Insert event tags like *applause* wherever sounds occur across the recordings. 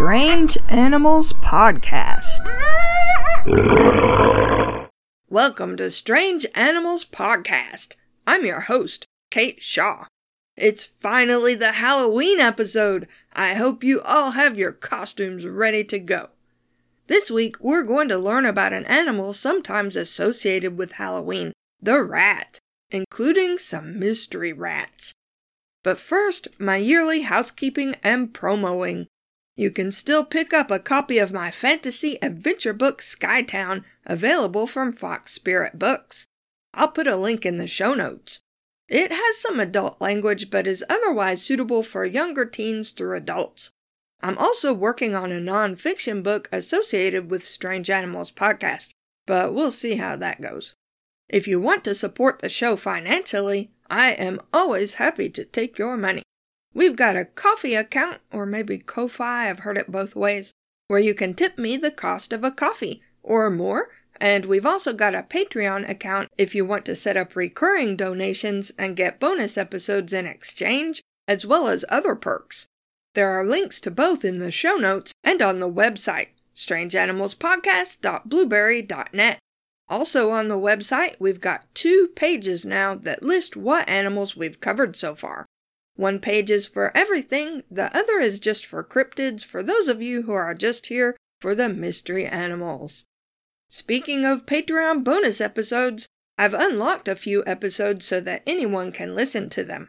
Strange Animals Podcast. Welcome to Strange Animals Podcast. I'm your host, Kate Shaw. It's finally the Halloween episode. I hope you all have your costumes ready to go. This week, we're going to learn about an animal sometimes associated with Halloween the rat, including some mystery rats. But first, my yearly housekeeping and promoing. You can still pick up a copy of my fantasy adventure book Skytown, available from Fox Spirit Books. I'll put a link in the show notes. It has some adult language but is otherwise suitable for younger teens through adults. I'm also working on a non-fiction book associated with Strange Animals podcast, but we'll see how that goes. If you want to support the show financially, I am always happy to take your money. We've got a coffee account, or maybe Ko-Fi, I've heard it both ways, where you can tip me the cost of a coffee, or more, and we've also got a Patreon account if you want to set up recurring donations and get bonus episodes in exchange, as well as other perks. There are links to both in the show notes and on the website, strangeanimalspodcast.blubrry.net. Also on the website, we've got two pages now that list what animals we've covered so far. One page is for everything, the other is just for cryptids for those of you who are just here for the mystery animals. Speaking of Patreon bonus episodes, I've unlocked a few episodes so that anyone can listen to them.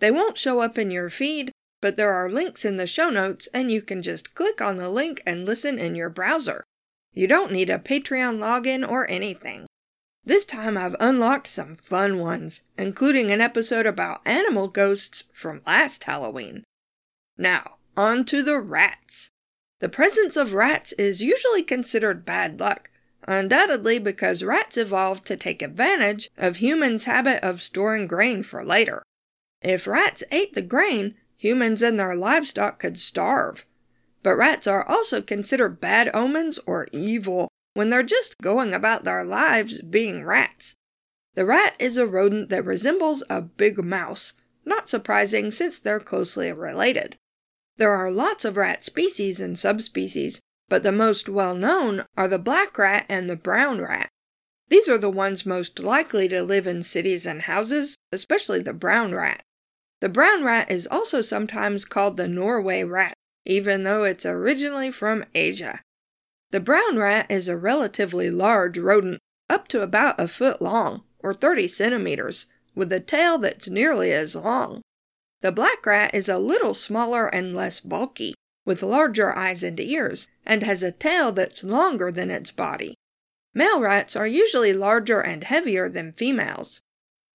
They won't show up in your feed, but there are links in the show notes and you can just click on the link and listen in your browser. You don't need a Patreon login or anything. This time I've unlocked some fun ones, including an episode about animal ghosts from last Halloween. Now, on to the rats. The presence of rats is usually considered bad luck, undoubtedly because rats evolved to take advantage of humans' habit of storing grain for later. If rats ate the grain, humans and their livestock could starve, but rats are also considered bad omens or evil when they're just going about their lives being rats. The rat is a rodent that resembles a big mouse, not surprising since they're closely related. There are lots of rat species and subspecies, but the most well known are the black rat and the brown rat. These are the ones most likely to live in cities and houses, especially the brown rat. The brown rat is also sometimes called the Norway rat even though it's originally from Asia. The brown rat is a relatively large rodent, up to about a foot long, or 30 centimeters, with a tail that's nearly as long. The black rat is a little smaller and less bulky, with larger eyes and ears, and has a tail that's longer than its body. Male rats are usually larger and heavier than females.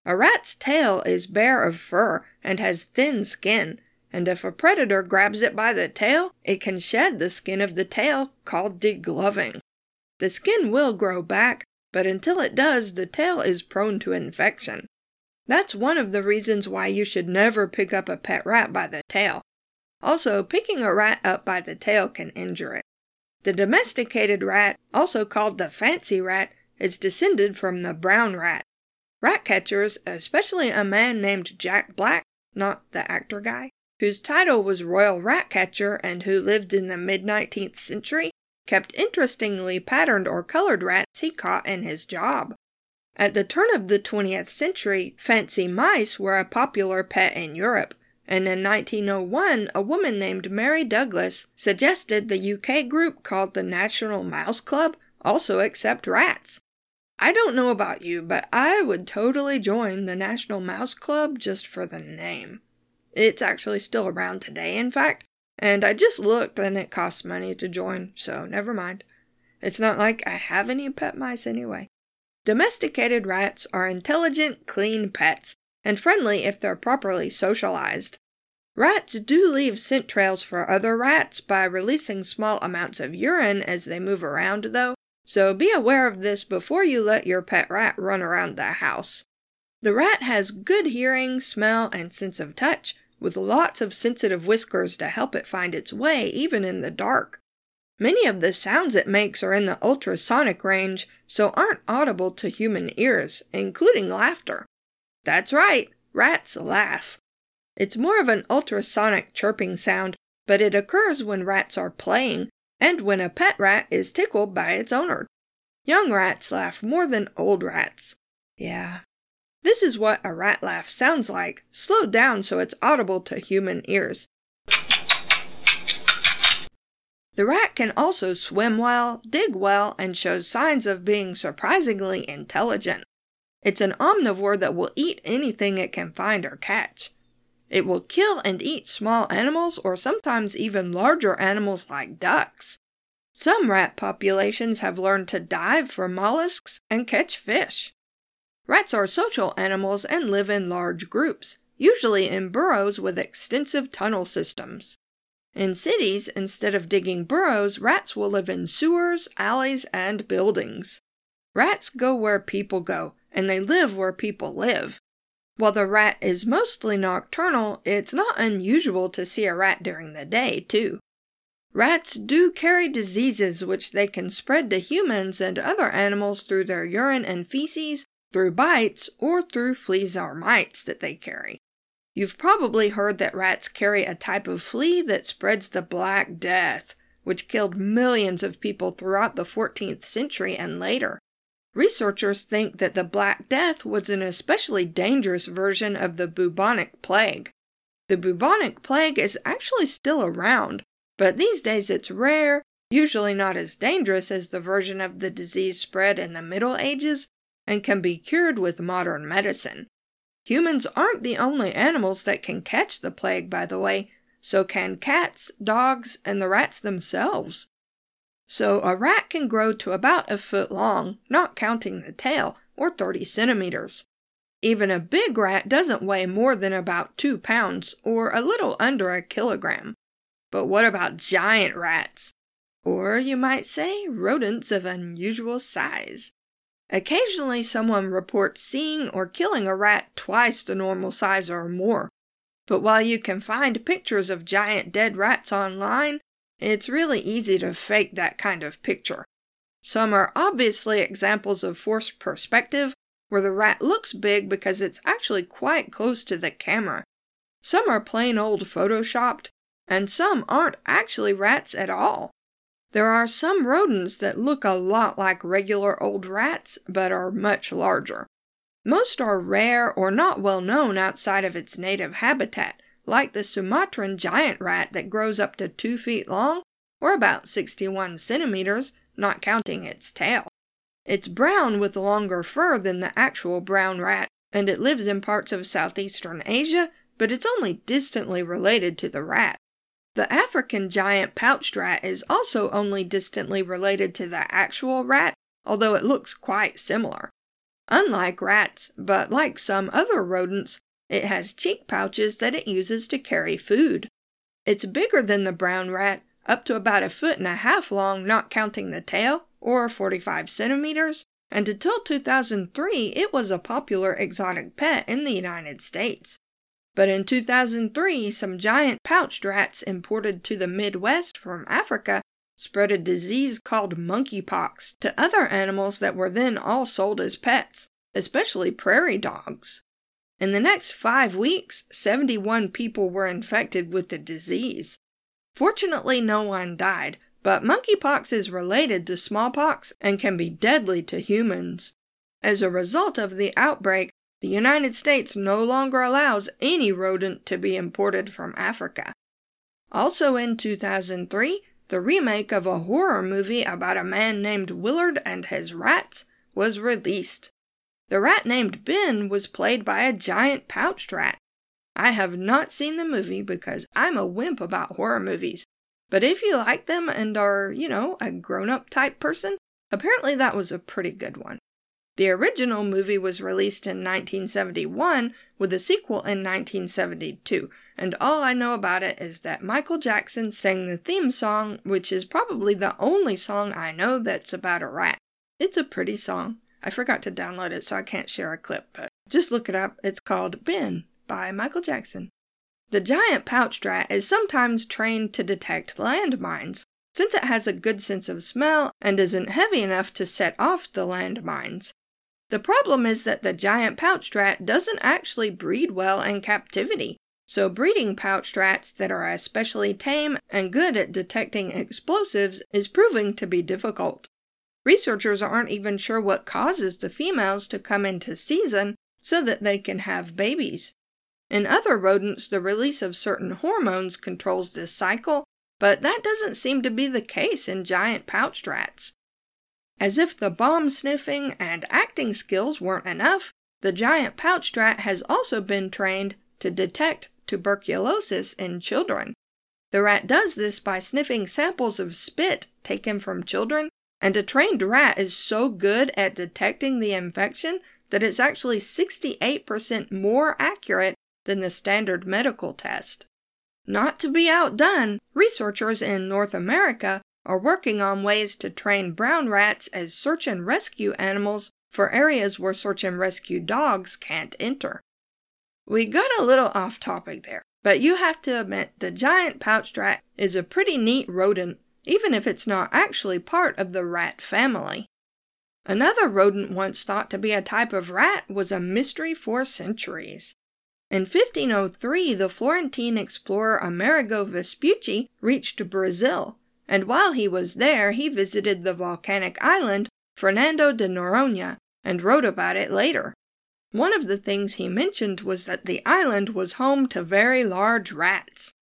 A rat's tail is bare of fur and has thin skin, and if a predator grabs it by the tail, it can shed the skin of the tail, called degloving. The skin will grow back, but until it does, the tail is prone to infection. That's one of the reasons why you should never pick up a pet rat by the tail. Also, picking a rat up by the tail can injure it. The domesticated rat, also called the fancy rat, is descended from the brown rat. Rat catchers, especially a man named Jack Black, not the actor guy, whose title was Royal Rat Catcher and who lived in the mid 19th century, kept interestingly patterned or colored rats he caught in his job. At the turn of the 20th century, fancy mice were a popular pet in Europe, and in 1901 a woman named Mary Douglas suggested the UK group called the National Mouse Club also accept rats. I don't know about you, but I would totally join the National Mouse Club just for the name. It's actually still around today, in fact, and I just looked and it costs money to join, so never mind. It's not like I have any pet mice anyway. Domesticated rats are intelligent, clean pets, and friendly if they're properly socialized. Rats do leave scent trails for other rats by releasing small amounts of urine as they move around, though, so be aware of this before you let your pet rat run around the house. The rat has good hearing, smell, and sense of touch, with lots of sensitive whiskers to help it find its way even in the dark. Many of the sounds it makes are in the ultrasonic range, so aren't audible to human ears, including laughter. That's right, rats laugh. It's more of an ultrasonic chirping sound, but it occurs when rats are playing and when a pet rat is tickled by its owner. Young rats laugh more than old rats. Yeah. This is what a rat laugh sounds like, slowed down so it's audible to human ears. The rat can also swim well, dig well, and shows signs of being surprisingly intelligent. It's an omnivore that will eat anything it can find or catch. It will kill and eat small animals or sometimes even larger animals like ducks. Some rat populations have learned to dive for mollusks and catch fish. Rats are social animals and live in large groups, usually in burrows with extensive tunnel systems. In cities, instead of digging burrows, rats will live in sewers, alleys, and buildings. Rats go where people go, and they live where people live. While the rat is mostly nocturnal, it's not unusual to see a rat during the day, too. Rats do carry diseases which they can spread to humans and other animals through their urine and feces, through bites, or through fleas or mites that they carry. You've probably heard that rats carry a type of flea that spreads the Black Death, which killed millions of people throughout the 14th century and later. Researchers think that the Black Death was an especially dangerous version of the bubonic plague. The bubonic plague is actually still around, but these days it's rare, usually not as dangerous as the version of the disease spread in the Middle Ages, and can be cured with modern medicine. Humans aren't the only animals that can catch the plague, by the way, so can cats, dogs, and the rats themselves. So a rat can grow to about a foot long, not counting the tail, or 30 centimeters. Even a big rat doesn't weigh more than about two pounds, or a little under a kilogram. But what about giant rats? Or you might say rodents of unusual size. Occasionally, someone reports seeing or killing a rat twice the normal size or more. But while you can find pictures of giant dead rats online, it's really easy to fake that kind of picture. Some are obviously examples of forced perspective, where the rat looks big because it's actually quite close to the camera. Some are plain old photoshopped, and some aren't actually rats at all. There are some rodents that look a lot like regular old rats, but are much larger. Most are rare or not well known outside of its native habitat, like the Sumatran giant rat that grows up to 2 feet long, or about 61 centimeters, not counting its tail. It's brown with longer fur than the actual brown rat, and it lives in parts of southeastern Asia, but it's only distantly related to the rat. The African giant pouched rat is also only distantly related to the actual rat, although it looks quite similar. Unlike rats, but like some other rodents, it has cheek pouches that it uses to carry food. It's bigger than the brown rat, up to about a foot and a half long, not counting the tail, or 45 centimeters, and until 2003 it was a popular exotic pet in the United States. But in 2003, some giant pouched rats imported to the Midwest from Africa spread a disease called monkeypox to other animals that were then all sold as pets, especially prairie dogs. In the next five weeks, 71 people were infected with the disease. Fortunately, no one died, but monkeypox is related to smallpox and can be deadly to humans. As a result of the outbreak, the United States no longer allows any rodent to be imported from Africa. Also in 2003, the remake of a horror movie about a man named Willard and his rats was released. The rat named Ben was played by a giant pouched rat. I have not seen the movie because I'm a wimp about horror movies, but if you like them and are, you know, a grown up type person, apparently that was a pretty good one. The original movie was released in 1971 with a sequel in 1972, and all I know about it is that Michael Jackson sang the theme song, which is probably the only song I know that's about a rat. It's a pretty song. I forgot to download it, so I can't share a clip, but just look it up. It's called Ben by Michael Jackson. The giant pouched rat is sometimes trained to detect landmines, since it has a good sense of smell and isn't heavy enough to set off the landmines. The problem is that the giant pouched rat doesn't actually breed well in captivity. So, breeding pouched rats that are especially tame and good at detecting explosives is proving to be difficult. Researchers aren't even sure what causes the females to come into season so that they can have babies. In other rodents, the release of certain hormones controls this cycle, but that doesn't seem to be the case in giant pouched rats. As if the bomb sniffing and acting skills weren't enough, the giant pouch rat has also been trained to detect tuberculosis in children. The rat does this by sniffing samples of spit taken from children, and a trained rat is so good at detecting the infection that it's actually 68% more accurate than the standard medical test. Not to be outdone, researchers in North America are working on ways to train brown rats as search and rescue animals for areas where search and rescue dogs can't enter. We got a little off topic there, but you have to admit the giant pouched rat is a pretty neat rodent, even if it's not actually part of the rat family. Another rodent once thought to be a type of rat was a mystery for centuries. In 1503, the Florentine explorer Amerigo Vespucci reached Brazil, and while he was there, he visited the volcanic island Fernando de Noronha and wrote about it later. One of the things he mentioned was that the island was home to very large rats.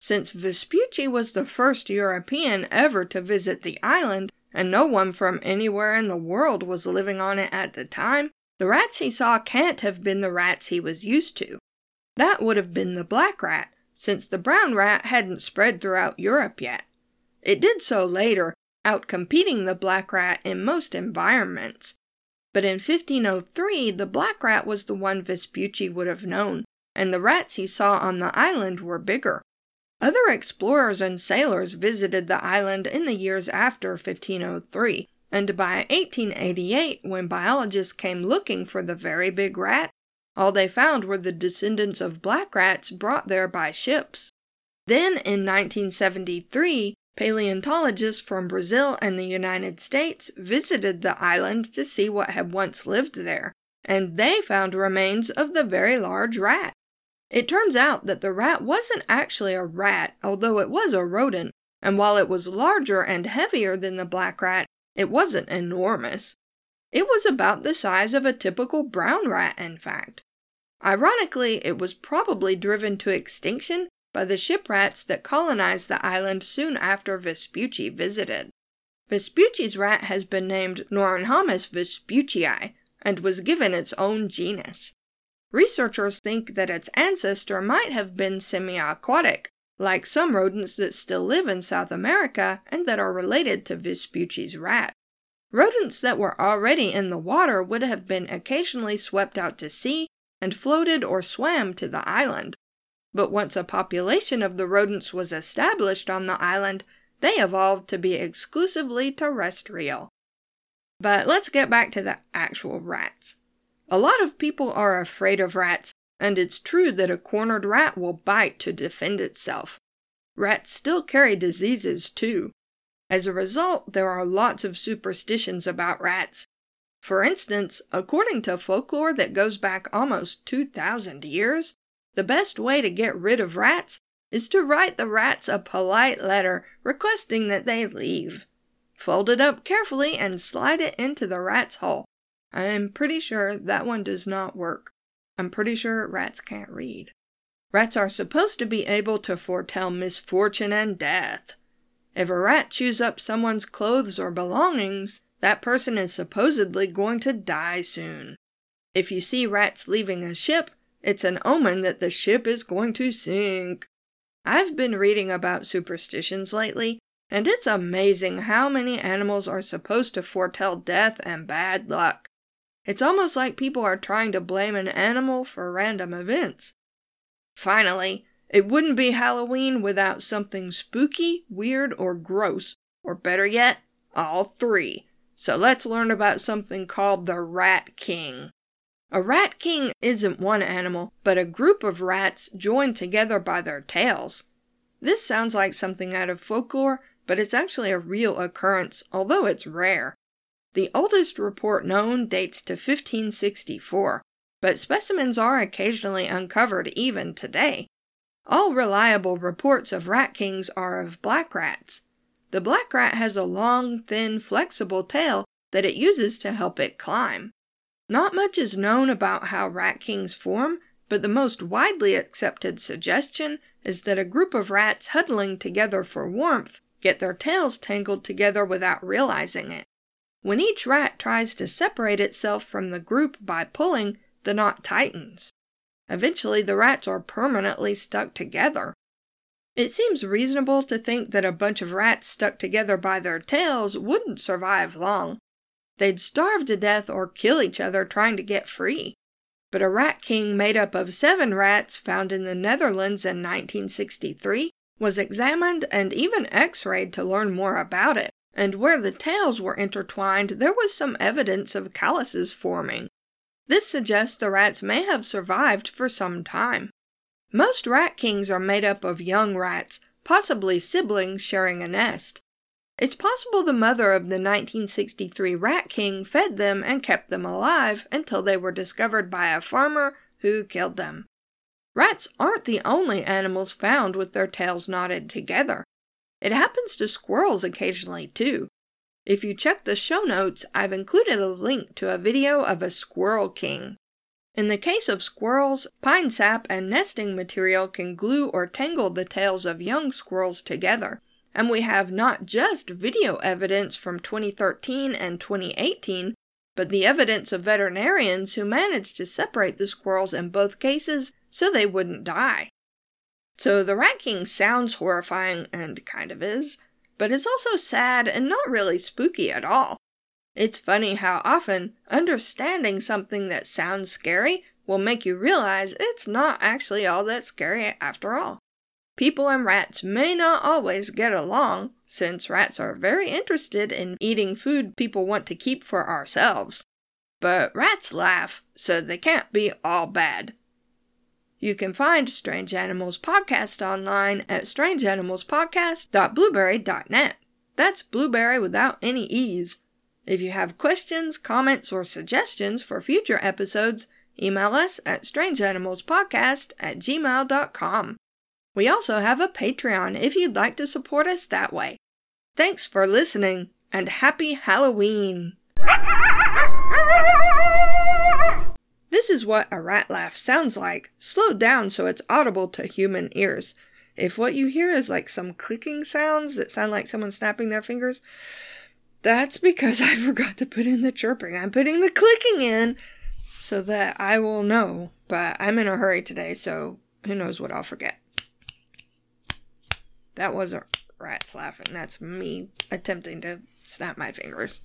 Since Vespucci was the first European ever to visit the island, and no one from anywhere in the world was living on it at the time, the rats he saw can't have been the rats he was used to. That would have been the black rat, since the brown rat hadn't spread throughout Europe yet. It did so later, outcompeting the black rat in most environments. But in 1503, the black rat was the one Vespucci would have known, and the rats he saw on the island were bigger. Other explorers and sailors visited the island in the years after 1503, and by 1888, when biologists came looking for the very big rat, all they found were the descendants of black rats brought there by ships. Then, in 1973, paleontologists from Brazil and the United States visited the island to see what had once lived there, and they found remains of the very large rat. It turns out that the rat wasn't actually a rat, although it was a rodent, and while it was larger and heavier than the black rat, it wasn't enormous. It was about the size of a typical brown rat, in fact. Ironically, it was probably driven to extinction by the ship rats that colonized the island soon after Vespucci visited. Vespucci's rat has been named Noronhomys vespuccii and was given its own genus. Researchers think that its ancestor might have been semi-aquatic, like some rodents that still live in South America and that are related to Vespucci's rat. Rodents that were already in the water would have been occasionally swept out to sea and floated or swam to the island. But once a population of the rodents was established on the island, they evolved to be exclusively terrestrial. But let's get back to the actual rats. A lot of people are afraid of rats, and it's true that a cornered rat will bite to defend itself. Rats still carry diseases, too. As a result, there are lots of superstitions about rats. For instance, according to folklore that goes back almost 2,000 years, the best way to get rid of rats is to write the rats a polite letter requesting that they leave. Fold it up carefully and slide it into the rat's hole. I'm pretty sure that one does not work. I'm pretty sure rats can't read. Rats are supposed to be able to foretell misfortune and death. If a rat chews up someone's clothes or belongings, that person is supposedly going to die soon. If you see rats leaving a ship, it's an omen that the ship is going to sink. I've been reading about superstitions lately, and it's amazing how many animals are supposed to foretell death and bad luck. It's almost like people are trying to blame an animal for random events. Finally, it wouldn't be Halloween without something spooky, weird, or gross, or better yet, all three. So let's learn about something called the Rat King. A rat king isn't one animal, but a group of rats joined together by their tails. This sounds like something out of folklore, but it's actually a real occurrence, although it's rare. The oldest report known dates to 1564, but specimens are occasionally uncovered even today. All reliable reports of rat kings are of black rats. The black rat has a long, thin, flexible tail that it uses to help it climb. Not much is known about how rat kings form, but the most widely accepted suggestion is that a group of rats huddling together for warmth get their tails tangled together without realizing it. When each rat tries to separate itself from the group by pulling, the knot tightens. Eventually, the rats are permanently stuck together. It seems reasonable to think that a bunch of rats stuck together by their tails wouldn't survive long. They'd starve to death or kill each other trying to get free. But a rat king made up of seven rats found in the Netherlands in 1963 was examined and even x rayed to learn more about it. And where the tails were intertwined, there was some evidence of calluses forming. This suggests the rats may have survived for some time. Most rat kings are made up of young rats, possibly siblings sharing a nest. It's possible the mother of the 1963 rat king fed them and kept them alive until they were discovered by a farmer who killed them. Rats aren't the only animals found with their tails knotted together. It happens to squirrels occasionally too. If you check the show notes, I've included a link to a video of a squirrel king. In the case of squirrels, pine sap and nesting material can glue or tangle the tails of young squirrels together. And we have not just video evidence from 2013 and 2018, but the evidence of veterinarians who managed to separate the squirrels in both cases so they wouldn't die. So the Rat King sounds horrifying, and kind of is, but it's also sad and not really spooky at all. It's funny how often understanding something that sounds scary will make you realize it's not actually all that scary after all. People and rats may not always get along, since rats are very interested in eating food people want to keep for ourselves. But rats laugh, so they can't be all bad. You can find Strange Animals Podcast online at strangeanimalspodcast.blubrry.net. That's blueberry without any E's. If you have questions, comments, or suggestions for future episodes, email us at strangeanimalspodcast at gmail.com. We also have a Patreon if you'd like to support us that way. Thanks for listening, and happy Halloween! *laughs* This is what a rat laugh sounds like, slowed down so it's audible to human ears. If what you hear is like some clicking sounds that sound like someone snapping their fingers, that's because *laughs* I forgot to put in the chirping. I'm putting the clicking in so that I will know, but I'm in a hurry today, so who knows what I'll forget. That was a rat's laughing. That's me attempting to snap my fingers.